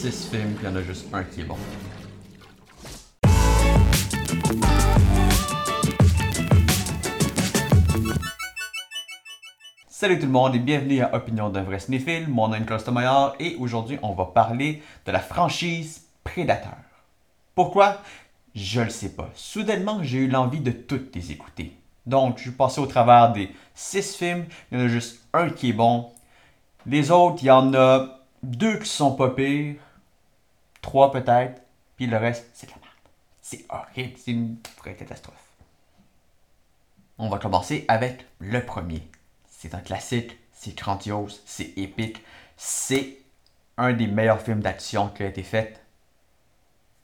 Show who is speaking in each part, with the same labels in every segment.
Speaker 1: 6 films, il y en a juste un qui est bon. Salut tout le monde et bienvenue à Opinion d'un vrai cinéphile. Mon nom est Nicolas Tomaillard et aujourd'hui on va parler de la franchise Predator. Pourquoi? Je le sais pas. Soudainement j'ai eu l'envie de toutes les écouter. Donc je suis passé au travers des 6 films, il y en a juste un qui est bon. Les autres, il y en a deux qui sont pas pires, trois peut-être, puis le reste c'est de la merde. C'est horrible, c'est une vraie catastrophe. On va commencer avec le premier. C'est un classique, c'est grandiose, c'est épique, c'est un des meilleurs films d'action qui a été fait.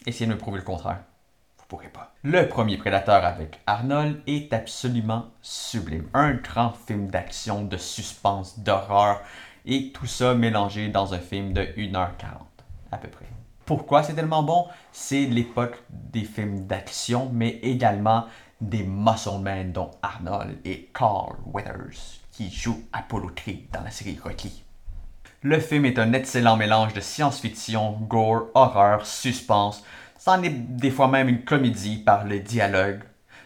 Speaker 1: Essayez de me prouver le contraire. Vous pourrez pas. Le premier Prédateur avec Arnold est absolument sublime. Un grand film d'action, de suspense, d'horreur, et tout ça mélangé dans un film de 1h40 à peu près. Pourquoi c'est tellement bon? C'est l'époque des films d'action, mais également des muscle men dont Arnold et Carl Weathers qui joue Apollo Creed dans la série Rocky. Le film est un excellent mélange de science-fiction, gore, horreur, suspense. C'en est des fois même une comédie par le dialogue.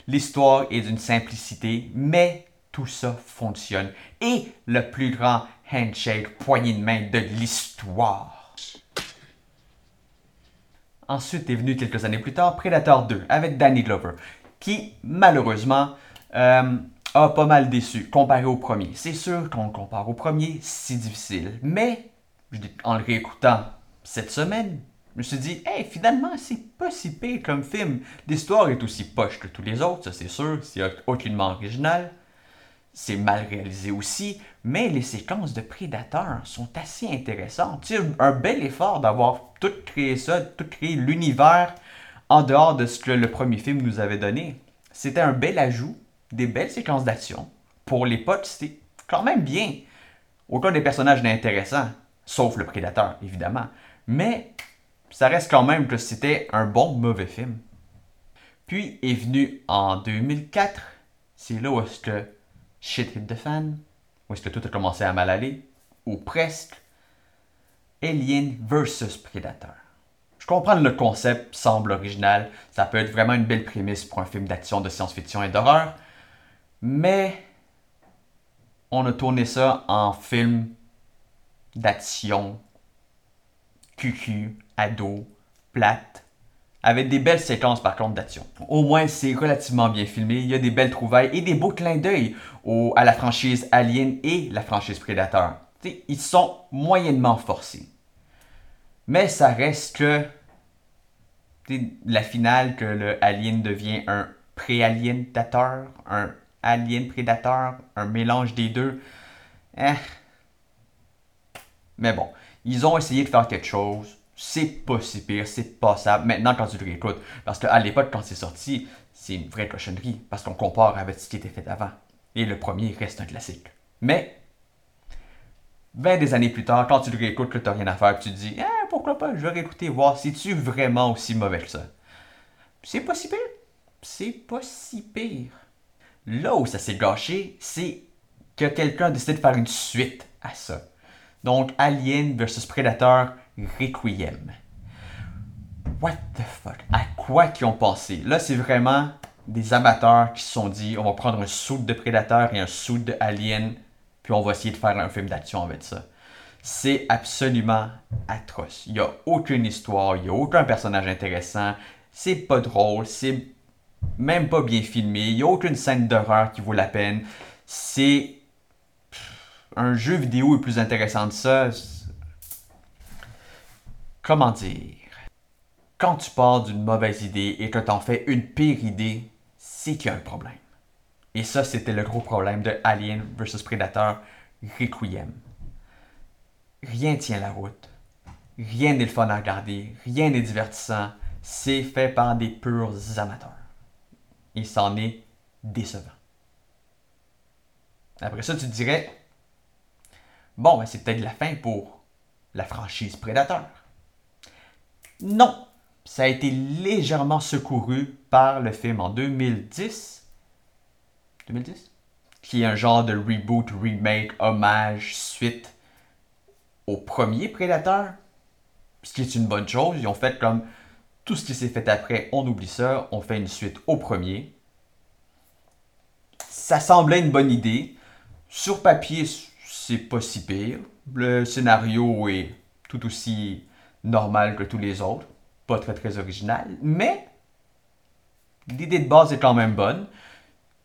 Speaker 1: L'histoire est d'une simplicité, mais tout ça fonctionne. Et le plus grand handshake, poignée de main de l'histoire. Ensuite est venu quelques années plus tard Predator 2 avec Danny Glover, qui malheureusement euh, a pas mal déçu comparé au premier. C'est sûr qu'on compare au premier, c'est difficile. Mais en le réécoutant cette semaine, je me suis dit, hey, finalement, c'est pas si pire comme film. L'histoire est aussi poche que tous les autres, ça c'est sûr, c'est aucunement original. C'est mal réalisé aussi, mais les séquences de prédateurs sont assez intéressantes. C'est un bel effort d'avoir tout créé ça, tout créé l'univers en dehors de ce que le premier film nous avait donné. C'était un bel ajout des belles séquences d'action. Pour potes, c'était quand même bien. Aucun des personnages n'est intéressant, sauf le prédateur, évidemment. Mais ça reste quand même que c'était un bon mauvais film. Puis est venu en 2004, c'est là où est-ce que shit hit the fan, où est-ce que tout a commencé à mal aller, ou presque, Alien versus Predator. Je comprends le concept semble original, ça peut être vraiment une belle prémisse pour un film d'action, de science-fiction et d'horreur, mais on a tourné ça en film d'action, cucu, ado, plate, avec des belles séquences par contre d'action. Au moins c'est relativement bien filmé, il y a des belles trouvailles et des beaux clins d'œil à la franchise Alien et la franchise Predator. ils sont moyennement forcés. Mais ça reste que la finale que le Alien devient un pré-alientateur, un Alien Prédateur, un mélange des deux. Eh. Mais bon, ils ont essayé de faire quelque chose. C'est pas si pire, c'est passable. Maintenant, quand tu le réécoutes, parce qu'à l'époque, quand c'est sorti, c'est une vraie cochonnerie, parce qu'on compare avec ce qui était fait avant. Et le premier reste un classique. Mais, 20 des années plus tard, quand tu le réécoutes, que t'as rien à faire, tu te dis, eh, pourquoi pas, je vais réécouter, voir si tu vraiment aussi mauvais que ça. C'est pas si pire. C'est pas si pire. Là où ça s'est gâché, c'est que quelqu'un a décidé de faire une suite à ça. Donc, Alien vs Predator Requiem. What the fuck? À quoi qu'ils ont pensé? Là, c'est vraiment des amateurs qui se sont dit on va prendre un soude de Predator et un soude de Alien, puis on va essayer de faire un film d'action avec ça. C'est absolument atroce. Il n'y a aucune histoire, il n'y a aucun personnage intéressant, c'est pas drôle, c'est même pas bien filmé, il n'y a aucune scène d'horreur qui vaut la peine. C'est un jeu vidéo est plus intéressant que ça. Comment dire? Quand tu pars d'une mauvaise idée et que tu en fais une pire idée, c'est qu'il y a un problème. Et ça, c'était le gros problème de Alien vs Predator Requiem. Rien tient la route. Rien n'est le fun à regarder. Rien n'est divertissant. C'est fait par des purs amateurs il s'en est décevant. Après ça, tu dirais, bon, ben, c'est peut-être la fin pour la franchise Predator. Non, ça a été légèrement secouru par le film en 2010. 2010 Qui est un genre de reboot, remake, hommage, suite au premier Predator. Ce qui est une bonne chose. Ils ont fait comme tout ce qui s'est fait après, on oublie ça, on fait une suite au premier. Ça semblait une bonne idée. Sur papier, c'est pas si pire. Le scénario est tout aussi normal que tous les autres. Pas très très original. Mais l'idée de base est quand même bonne.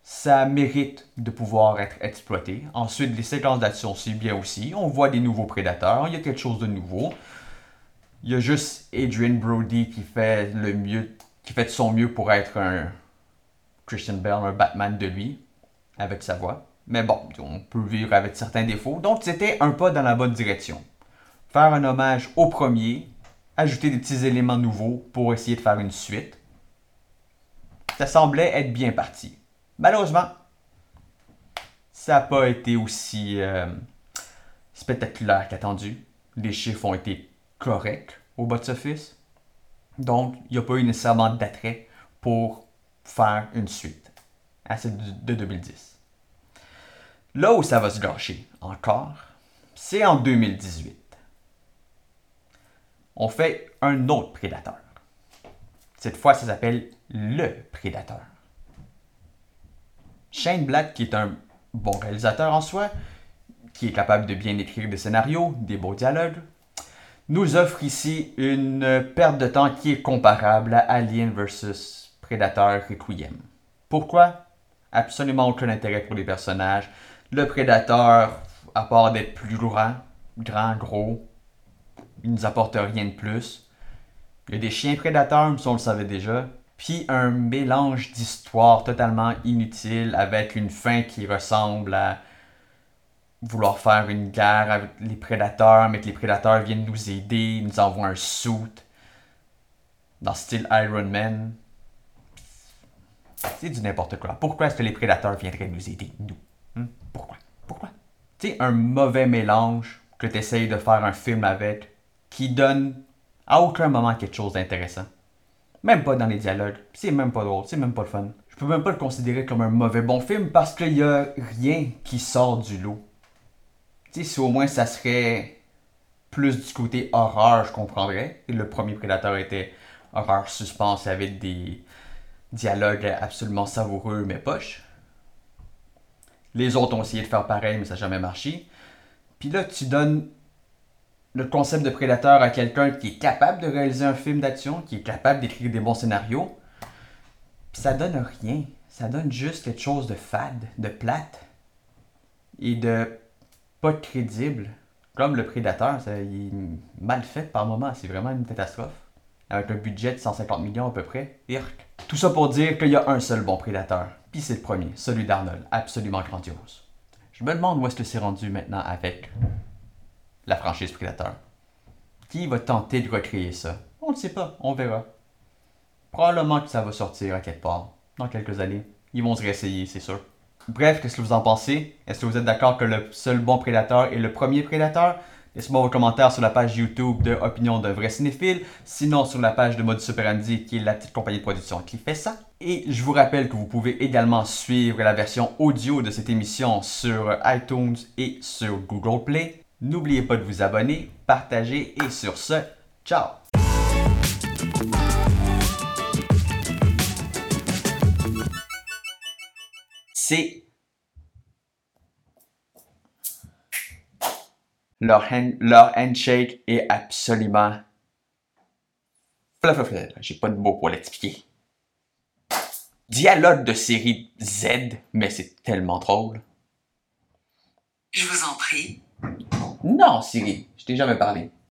Speaker 1: Ça mérite de pouvoir être exploité. Ensuite, les séquences d'action, c'est bien aussi. On voit des nouveaux prédateurs. Il y a quelque chose de nouveau. Il y a juste Adrian Brody qui fait le mieux, qui fait de son mieux pour être un Christian Bale, un Batman de lui, avec sa voix. Mais bon, on peut vivre avec certains défauts. Donc c'était un pas dans la bonne direction. Faire un hommage au premier, ajouter des petits éléments nouveaux pour essayer de faire une suite. Ça semblait être bien parti. Malheureusement, ça n'a pas été aussi euh, spectaculaire qu'attendu. Les chiffres ont été corrects au box-office. Donc, il n'y a pas eu nécessairement d'attrait pour faire une suite à celle de 2010. Là où ça va se gâcher encore, c'est en 2018. On fait un autre prédateur. Cette fois, ça s'appelle Le Prédateur. Shane Black, qui est un bon réalisateur en soi, qui est capable de bien écrire des scénarios, des beaux dialogues, nous offre ici une perte de temps qui est comparable à Alien vs Predator Requiem. Pourquoi? Absolument aucun intérêt pour les personnages. Le Predator, à part d'être plus grand, grand, gros, il nous apporte rien de plus. Il y a des chiens prédateurs, mais on le savait déjà. Puis un mélange d'histoires totalement inutile avec une fin qui ressemble à vouloir faire une guerre avec les prédateurs, mais que les prédateurs viennent nous aider, ils nous envoient un suit dans style Iron Man. C'est du n'importe quoi. Pourquoi est-ce que les prédateurs viendraient nous aider, nous? Hmm? Pourquoi? Pourquoi? Tu sais, un mauvais mélange que tu essayes de faire un film avec qui donne à aucun moment quelque chose d'intéressant. Même pas dans les dialogues. C'est même pas drôle, c'est même pas le fun. Je peux même pas le considérer comme un mauvais bon film parce qu'il y a rien qui sort du lot. Tu sais, si au moins ça serait plus du côté horreur, je comprendrais. le premier Prédateur était horreur suspense avec des dialogues absolument savoureux mais poches. Les autres ont essayé de faire pareil, mais ça n'a jamais marché. Puis là, tu donnes le concept de prédateur à quelqu'un qui est capable de réaliser un film d'action, qui est capable d'écrire des bons scénarios. Puis ça donne rien. Ça donne juste quelque chose de fade, de plate et de pas crédible. Comme le Prédateur, ça, il est mal fait par moment, c'est vraiment une catastrophe. Avec un budget de 150 millions à peu près. Irk. Tout ça pour dire qu'il y a un seul bon Prédateur. Puis c'est le premier, celui d'Arnold, absolument grandiose. Je me demande où est-ce que c'est rendu maintenant avec la franchise Prédateur. Qui va tenter de recréer ça? On ne sait pas, on verra. Probablement que ça va sortir à quelque part, dans quelques années. Ils vont se réessayer, c'est sûr. Bref, qu'est-ce que vous en pensez? Est-ce que vous êtes d'accord que le seul bon prédateur est le premier prédateur Laissez-moi vos commentaires sur la page YouTube de Opinion d'un vrai cinéphile, sinon sur la page de Modus Superandi qui est la petite compagnie de production qui fait ça. Et je vous rappelle que vous pouvez également suivre la version audio de cette émission sur iTunes et sur Google Play. N'oubliez pas de vous abonner, partager et sur ce, ciao c'est leur, leur handshake est absolument j'ai pas de mots pour l'expliquer. Dialogue de série Z, mais c'est tellement drôle.
Speaker 2: Je vous en prie.
Speaker 1: Non, Siri, je t'ai jamais parlé.